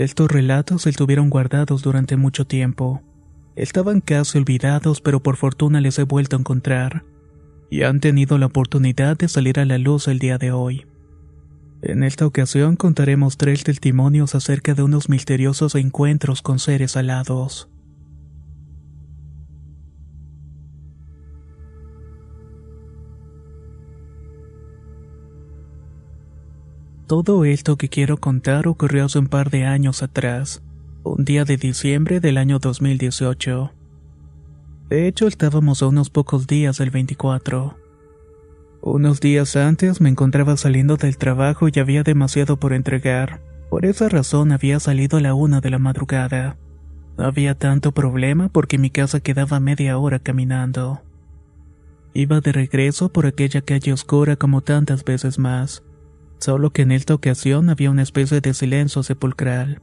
Estos relatos se estuvieron guardados durante mucho tiempo. Estaban casi olvidados, pero por fortuna les he vuelto a encontrar. Y han tenido la oportunidad de salir a la luz el día de hoy. En esta ocasión contaremos tres testimonios acerca de unos misteriosos encuentros con seres alados. Todo esto que quiero contar ocurrió hace un par de años atrás, un día de diciembre del año 2018. De hecho, estábamos a unos pocos días del 24. Unos días antes me encontraba saliendo del trabajo y había demasiado por entregar. Por esa razón había salido a la una de la madrugada. No había tanto problema porque mi casa quedaba media hora caminando. Iba de regreso por aquella calle oscura como tantas veces más solo que en esta ocasión había una especie de silencio sepulcral.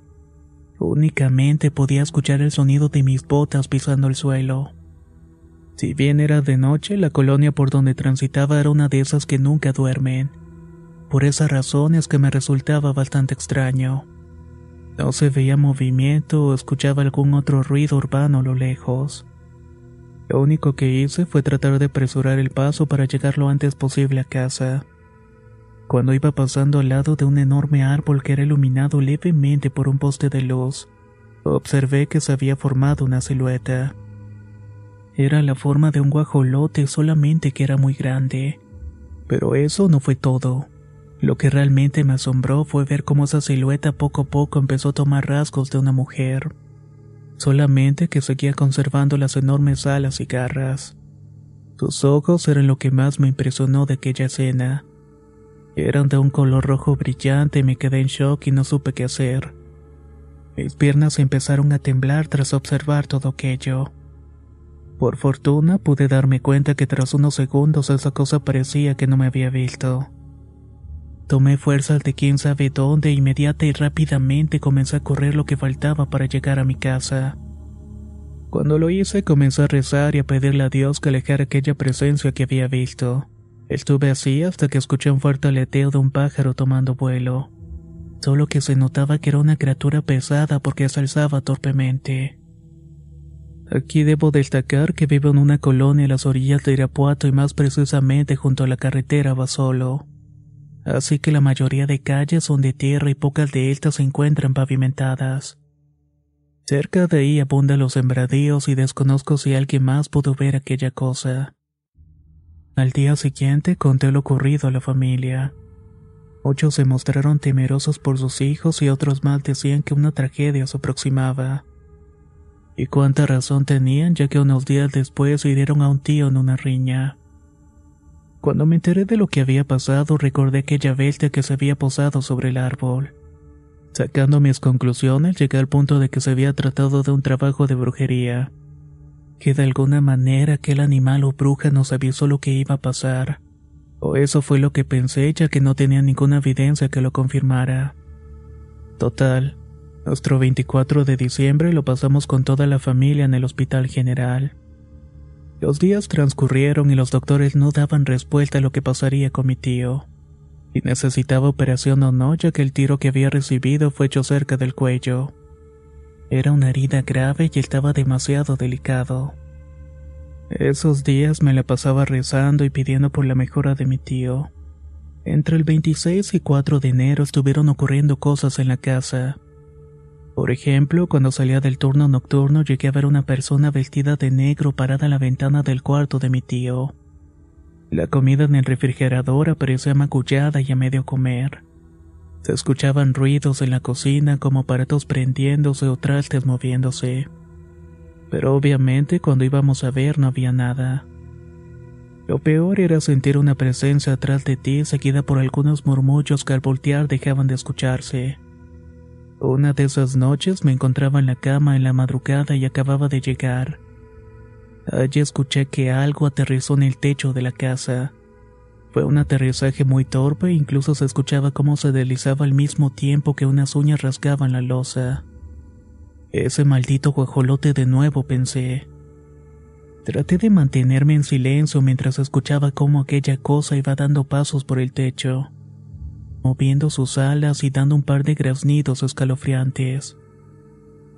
Únicamente podía escuchar el sonido de mis botas pisando el suelo. Si bien era de noche, la colonia por donde transitaba era una de esas que nunca duermen. Por esa razón es que me resultaba bastante extraño. No se veía movimiento o escuchaba algún otro ruido urbano a lo lejos. Lo único que hice fue tratar de apresurar el paso para llegar lo antes posible a casa. Cuando iba pasando al lado de un enorme árbol que era iluminado levemente por un poste de luz, observé que se había formado una silueta. Era la forma de un guajolote solamente que era muy grande. Pero eso no fue todo. Lo que realmente me asombró fue ver cómo esa silueta poco a poco empezó a tomar rasgos de una mujer. Solamente que seguía conservando las enormes alas y garras. Sus ojos eran lo que más me impresionó de aquella escena. Eran de un color rojo brillante y me quedé en shock y no supe qué hacer. Mis piernas empezaron a temblar tras observar todo aquello. Por fortuna pude darme cuenta que tras unos segundos esa cosa parecía que no me había visto. Tomé fuerzas de quién sabe dónde e inmediata y rápidamente comencé a correr lo que faltaba para llegar a mi casa. Cuando lo hice comencé a rezar y a pedirle a Dios que alejara aquella presencia que había visto. Estuve así hasta que escuché un fuerte aleteo de un pájaro tomando vuelo. Solo que se notaba que era una criatura pesada porque se alzaba torpemente. Aquí debo destacar que vivo en una colonia a las orillas de Irapuato y más precisamente junto a la carretera Basolo. Así que la mayoría de calles son de tierra y pocas de estas se encuentran pavimentadas. Cerca de ahí abundan los sembradíos y desconozco si alguien más pudo ver aquella cosa. Al día siguiente conté lo ocurrido a la familia. Muchos se mostraron temerosos por sus hijos y otros más decían que una tragedia se aproximaba. Y cuánta razón tenían ya que unos días después hirieron a un tío en una riña. Cuando me enteré de lo que había pasado recordé aquella bestia que se había posado sobre el árbol. Sacando mis conclusiones llegué al punto de que se había tratado de un trabajo de brujería que de alguna manera aquel animal o bruja nos avisó lo que iba a pasar. O eso fue lo que pensé ya que no tenía ninguna evidencia que lo confirmara. Total, nuestro 24 de diciembre lo pasamos con toda la familia en el hospital general. Los días transcurrieron y los doctores no daban respuesta a lo que pasaría con mi tío. Y necesitaba operación o no, ya que el tiro que había recibido fue hecho cerca del cuello. Era una herida grave y estaba demasiado delicado. Esos días me la pasaba rezando y pidiendo por la mejora de mi tío. Entre el 26 y 4 de enero estuvieron ocurriendo cosas en la casa. Por ejemplo, cuando salía del turno nocturno llegué a ver una persona vestida de negro parada en la ventana del cuarto de mi tío. La comida en el refrigerador aparecía magullada y a medio comer. Se escuchaban ruidos en la cocina como aparatos prendiéndose o trastes moviéndose. Pero obviamente cuando íbamos a ver no había nada. Lo peor era sentir una presencia atrás de ti seguida por algunos murmullos que al voltear dejaban de escucharse. Una de esas noches me encontraba en la cama en la madrugada y acababa de llegar. Allí escuché que algo aterrizó en el techo de la casa. Fue un aterrizaje muy torpe e incluso se escuchaba cómo se deslizaba al mismo tiempo que unas uñas rasgaban la losa. Ese maldito guajolote de nuevo pensé. Traté de mantenerme en silencio mientras escuchaba cómo aquella cosa iba dando pasos por el techo, moviendo sus alas y dando un par de graznidos escalofriantes.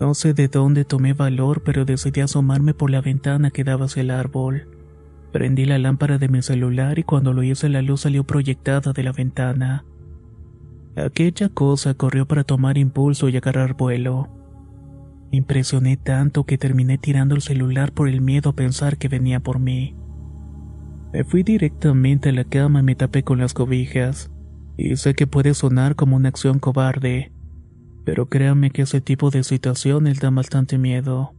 No sé de dónde tomé valor, pero decidí asomarme por la ventana que daba hacia el árbol. Prendí la lámpara de mi celular y cuando lo hice la luz salió proyectada de la ventana. Aquella cosa corrió para tomar impulso y agarrar vuelo. Impresioné tanto que terminé tirando el celular por el miedo a pensar que venía por mí. Me fui directamente a la cama y me tapé con las cobijas. Y sé que puede sonar como una acción cobarde, pero créanme que ese tipo de situaciones da bastante miedo.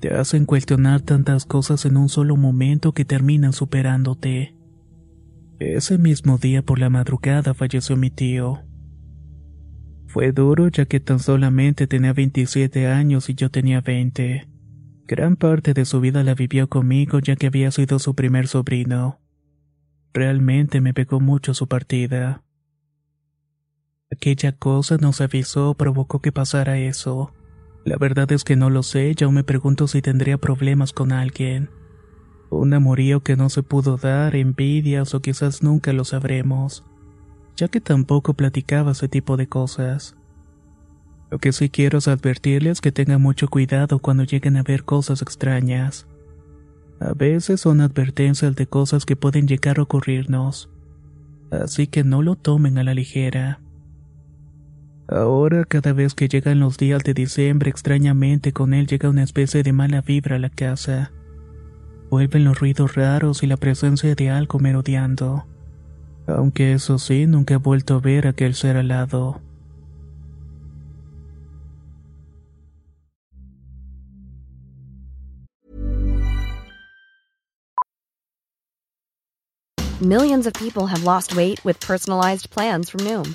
Te hacen cuestionar tantas cosas en un solo momento que terminan superándote. Ese mismo día por la madrugada falleció mi tío. Fue duro ya que tan solamente tenía 27 años y yo tenía 20. Gran parte de su vida la vivió conmigo ya que había sido su primer sobrino. Realmente me pegó mucho su partida. Aquella cosa nos avisó provocó que pasara eso. La verdad es que no lo sé, ya me pregunto si tendría problemas con alguien. Un amorío que no se pudo dar, envidias o quizás nunca lo sabremos ya que tampoco platicaba ese tipo de cosas. Lo que sí quiero es advertirles que tengan mucho cuidado cuando lleguen a ver cosas extrañas. A veces son advertencias de cosas que pueden llegar a ocurrirnos, así que no lo tomen a la ligera. Ahora cada vez que llegan los días de diciembre extrañamente con él llega una especie de mala vibra a la casa. Vuelven los ruidos raros y la presencia de algo merodeando aunque eso sí, nunca he vuelto a ver a aquel ser alado. Millions of people have lost weight with personalized plans from Noom,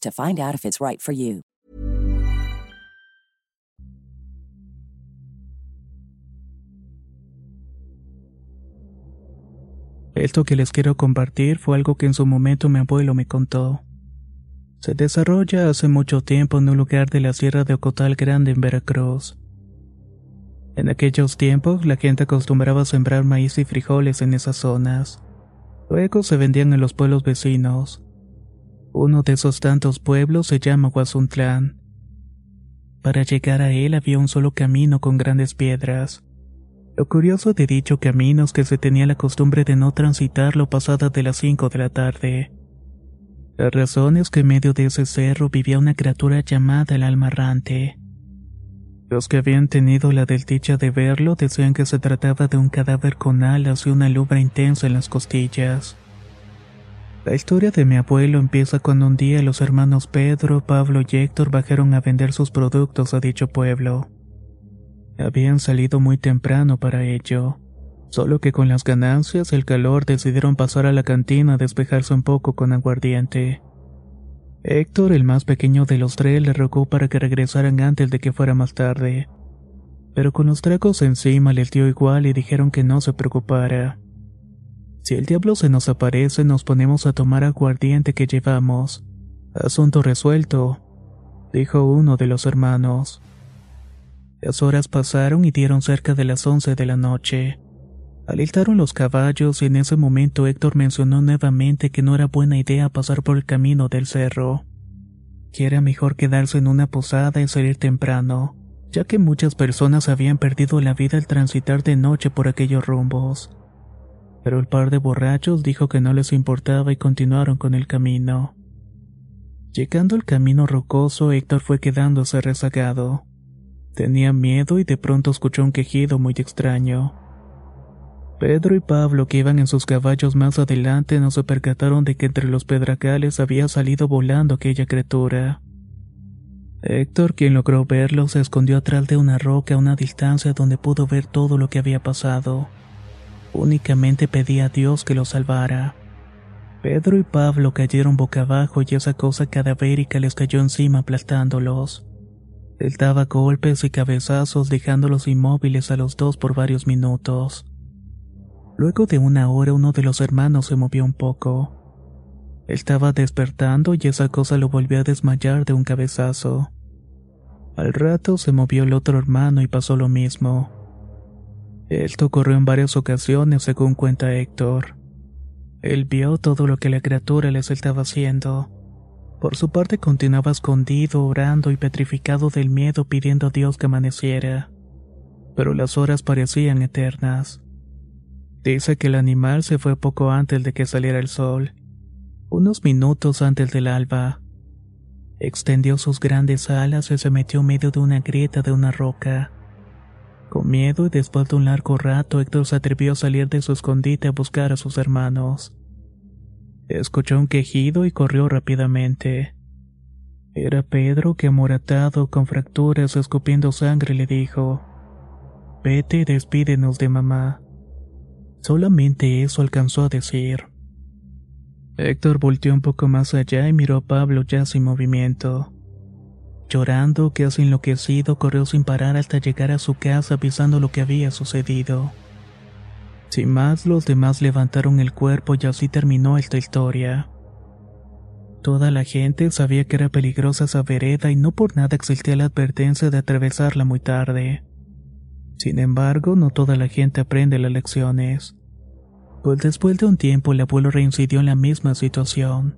to find out if it's right for you. Esto que les quiero compartir fue algo que en su momento mi abuelo me contó. Se desarrolla hace mucho tiempo en un lugar de la Sierra de Ocotal Grande en Veracruz. En aquellos tiempos la gente acostumbraba a sembrar maíz y frijoles en esas zonas. Luego se vendían en los pueblos vecinos. Uno de esos tantos pueblos se llama Guazuntlán. Para llegar a él había un solo camino con grandes piedras. Lo curioso de dicho camino es que se tenía la costumbre de no transitarlo pasada de las 5 de la tarde. La razón es que en medio de ese cerro vivía una criatura llamada el alma errante. Los que habían tenido la desdicha de verlo decían que se trataba de un cadáver con alas y una lubra intensa en las costillas. La historia de mi abuelo empieza cuando un día los hermanos Pedro, Pablo y Héctor bajaron a vender sus productos a dicho pueblo. Habían salido muy temprano para ello, solo que con las ganancias y el calor decidieron pasar a la cantina a despejarse un poco con aguardiente. Héctor, el más pequeño de los tres, le rogó para que regresaran antes de que fuera más tarde. Pero con los tragos encima les dio igual y dijeron que no se preocupara. Si el diablo se nos aparece, nos ponemos a tomar aguardiente que llevamos. Asunto resuelto, dijo uno de los hermanos. Las horas pasaron y dieron cerca de las once de la noche. Alistaron los caballos y en ese momento Héctor mencionó nuevamente que no era buena idea pasar por el camino del cerro, que era mejor quedarse en una posada y salir temprano, ya que muchas personas habían perdido la vida al transitar de noche por aquellos rumbos. Pero el par de borrachos dijo que no les importaba y continuaron con el camino. Llegando al camino rocoso, Héctor fue quedándose rezagado. Tenía miedo y de pronto escuchó un quejido muy extraño. Pedro y Pablo, que iban en sus caballos más adelante, no se percataron de que entre los pedracales había salido volando aquella criatura. Héctor, quien logró verlo, se escondió atrás de una roca a una distancia donde pudo ver todo lo que había pasado. Únicamente pedía a Dios que lo salvara. Pedro y Pablo cayeron boca abajo y esa cosa cadavérica les cayó encima aplastándolos. Él daba golpes y cabezazos dejándolos inmóviles a los dos por varios minutos. Luego de una hora uno de los hermanos se movió un poco. Estaba despertando y esa cosa lo volvió a desmayar de un cabezazo. Al rato se movió el otro hermano y pasó lo mismo. Esto ocurrió en varias ocasiones según cuenta Héctor. Él vio todo lo que la criatura les estaba haciendo. Por su parte continuaba escondido, orando y petrificado del miedo pidiendo a Dios que amaneciera. Pero las horas parecían eternas. Dice que el animal se fue poco antes de que saliera el sol, unos minutos antes del alba. Extendió sus grandes alas y se metió en medio de una grieta de una roca. Con miedo y después de un largo rato, Héctor se atrevió a salir de su escondite a buscar a sus hermanos. Escuchó un quejido y corrió rápidamente. Era Pedro que amoratado, con fracturas, escupiendo sangre, le dijo, Vete y despídenos de mamá. Solamente eso alcanzó a decir. Héctor volteó un poco más allá y miró a Pablo ya sin movimiento. Llorando, casi enloquecido, corrió sin parar hasta llegar a su casa avisando lo que había sucedido. Sin más, los demás levantaron el cuerpo y así terminó esta historia. Toda la gente sabía que era peligrosa esa vereda y no por nada existía la advertencia de atravesarla muy tarde. Sin embargo, no toda la gente aprende las lecciones. Pues después de un tiempo el abuelo reincidió en la misma situación.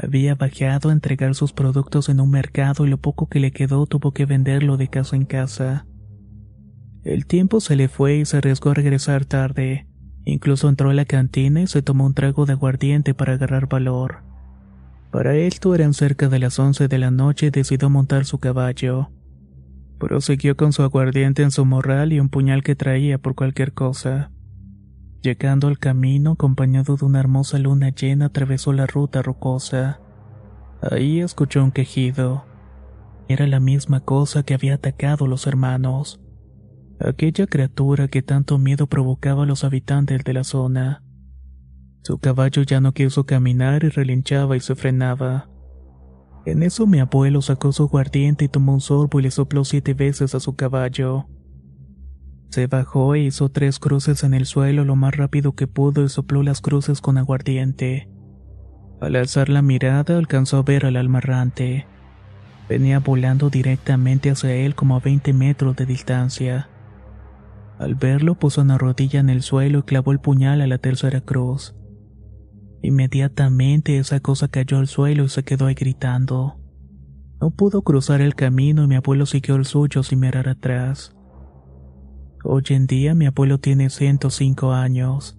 Había bajado a entregar sus productos en un mercado y lo poco que le quedó tuvo que venderlo de casa en casa. El tiempo se le fue y se arriesgó a regresar tarde. Incluso entró a la cantina y se tomó un trago de aguardiente para agarrar valor. Para esto eran cerca de las once de la noche y decidió montar su caballo. Prosiguió con su aguardiente en su morral y un puñal que traía por cualquier cosa. Llegando al camino, acompañado de una hermosa luna llena, atravesó la ruta rocosa. Ahí escuchó un quejido. Era la misma cosa que había atacado a los hermanos. Aquella criatura que tanto miedo provocaba a los habitantes de la zona. Su caballo ya no quiso caminar y relinchaba y se frenaba. En eso mi abuelo sacó su aguardiente y tomó un sorbo y le sopló siete veces a su caballo. Se bajó e hizo tres cruces en el suelo lo más rápido que pudo y sopló las cruces con aguardiente. Al alzar la mirada alcanzó a ver al almarrante. Venía volando directamente hacia él como a 20 metros de distancia. Al verlo puso una rodilla en el suelo y clavó el puñal a la tercera cruz. Inmediatamente esa cosa cayó al suelo y se quedó ahí gritando. No pudo cruzar el camino y mi abuelo siguió el suyo sin mirar atrás. Hoy en día mi abuelo tiene 105 años.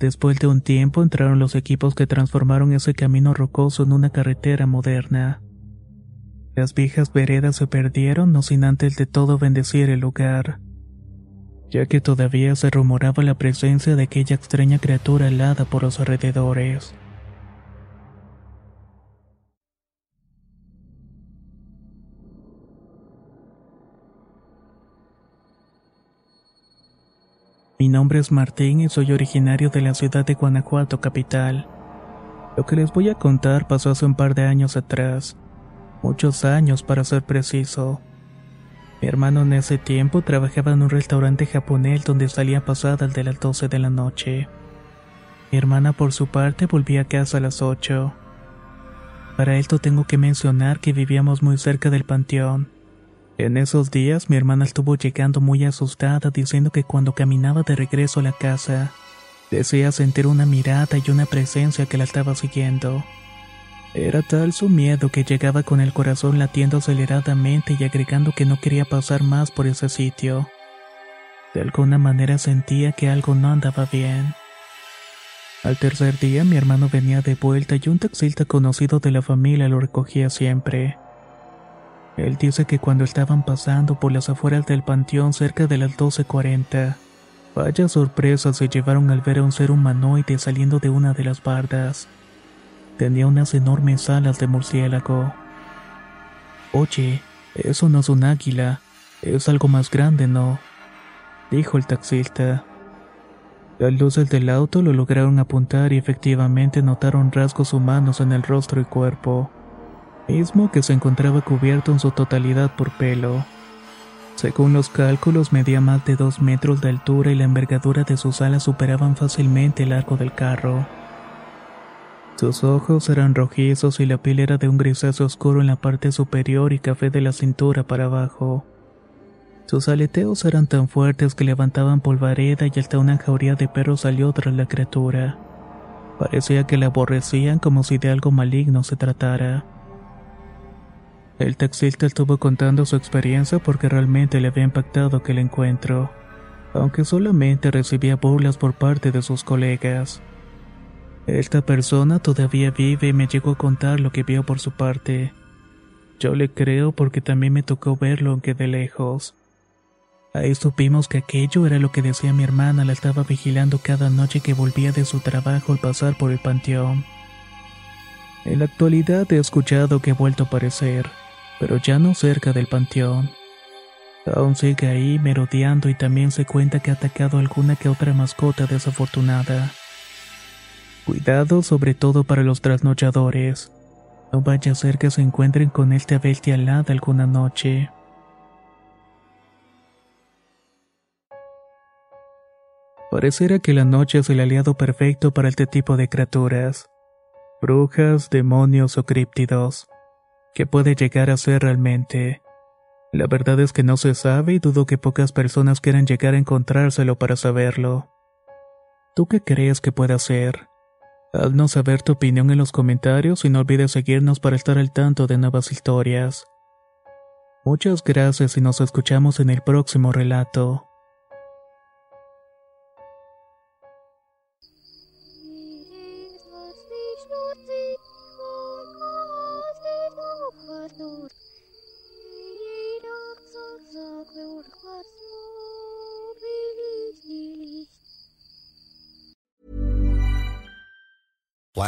Después de un tiempo entraron los equipos que transformaron ese camino rocoso en una carretera moderna. Las viejas veredas se perdieron no sin antes de todo bendecir el lugar, ya que todavía se rumoraba la presencia de aquella extraña criatura helada por los alrededores. Mi nombre es Martín y soy originario de la ciudad de Guanajuato, capital. Lo que les voy a contar pasó hace un par de años atrás. Muchos años para ser preciso. Mi hermano en ese tiempo trabajaba en un restaurante japonés donde salía pasada de las 12 de la noche. Mi hermana por su parte volvía a casa a las 8. Para esto tengo que mencionar que vivíamos muy cerca del panteón. En esos días mi hermana estuvo llegando muy asustada diciendo que cuando caminaba de regreso a la casa, decía sentir una mirada y una presencia que la estaba siguiendo. Era tal su miedo que llegaba con el corazón latiendo aceleradamente y agregando que no quería pasar más por ese sitio. De alguna manera sentía que algo no andaba bien. Al tercer día mi hermano venía de vuelta y un taxista conocido de la familia lo recogía siempre. Él dice que cuando estaban pasando por las afueras del panteón cerca de las 12.40, vaya sorpresa se llevaron al ver a un ser humanoide saliendo de una de las bardas. Tenía unas enormes alas de murciélago. Oye, eso no es un águila, es algo más grande, ¿no? Dijo el taxista. Las luces del auto lo lograron apuntar y efectivamente notaron rasgos humanos en el rostro y cuerpo mismo que se encontraba cubierto en su totalidad por pelo. Según los cálculos, medía más de dos metros de altura y la envergadura de sus alas superaban fácilmente el arco del carro. Sus ojos eran rojizos y la piel era de un grisáceo oscuro en la parte superior y café de la cintura para abajo. Sus aleteos eran tan fuertes que levantaban polvareda y hasta una jauría de perros salió tras la criatura. Parecía que la aborrecían como si de algo maligno se tratara. El taxista estuvo contando su experiencia porque realmente le había impactado aquel encuentro, aunque solamente recibía burlas por parte de sus colegas. Esta persona todavía vive y me llegó a contar lo que vio por su parte. Yo le creo porque también me tocó verlo aunque de lejos. Ahí supimos que aquello era lo que decía mi hermana, la estaba vigilando cada noche que volvía de su trabajo al pasar por el panteón. En la actualidad he escuchado que ha vuelto a aparecer pero ya no cerca del panteón. Aún sigue ahí merodeando y también se cuenta que ha atacado alguna que otra mascota desafortunada. Cuidado sobre todo para los trasnochadores. No vaya a ser que se encuentren con esta bestia alada alguna noche. Pareciera que la noche es el aliado perfecto para este tipo de criaturas. Brujas, demonios o críptidos que puede llegar a ser realmente. La verdad es que no se sabe y dudo que pocas personas quieran llegar a encontrárselo para saberlo. ¿Tú qué crees que puede hacer? Haznos saber tu opinión en los comentarios y no olvides seguirnos para estar al tanto de nuevas historias. Muchas gracias y nos escuchamos en el próximo relato.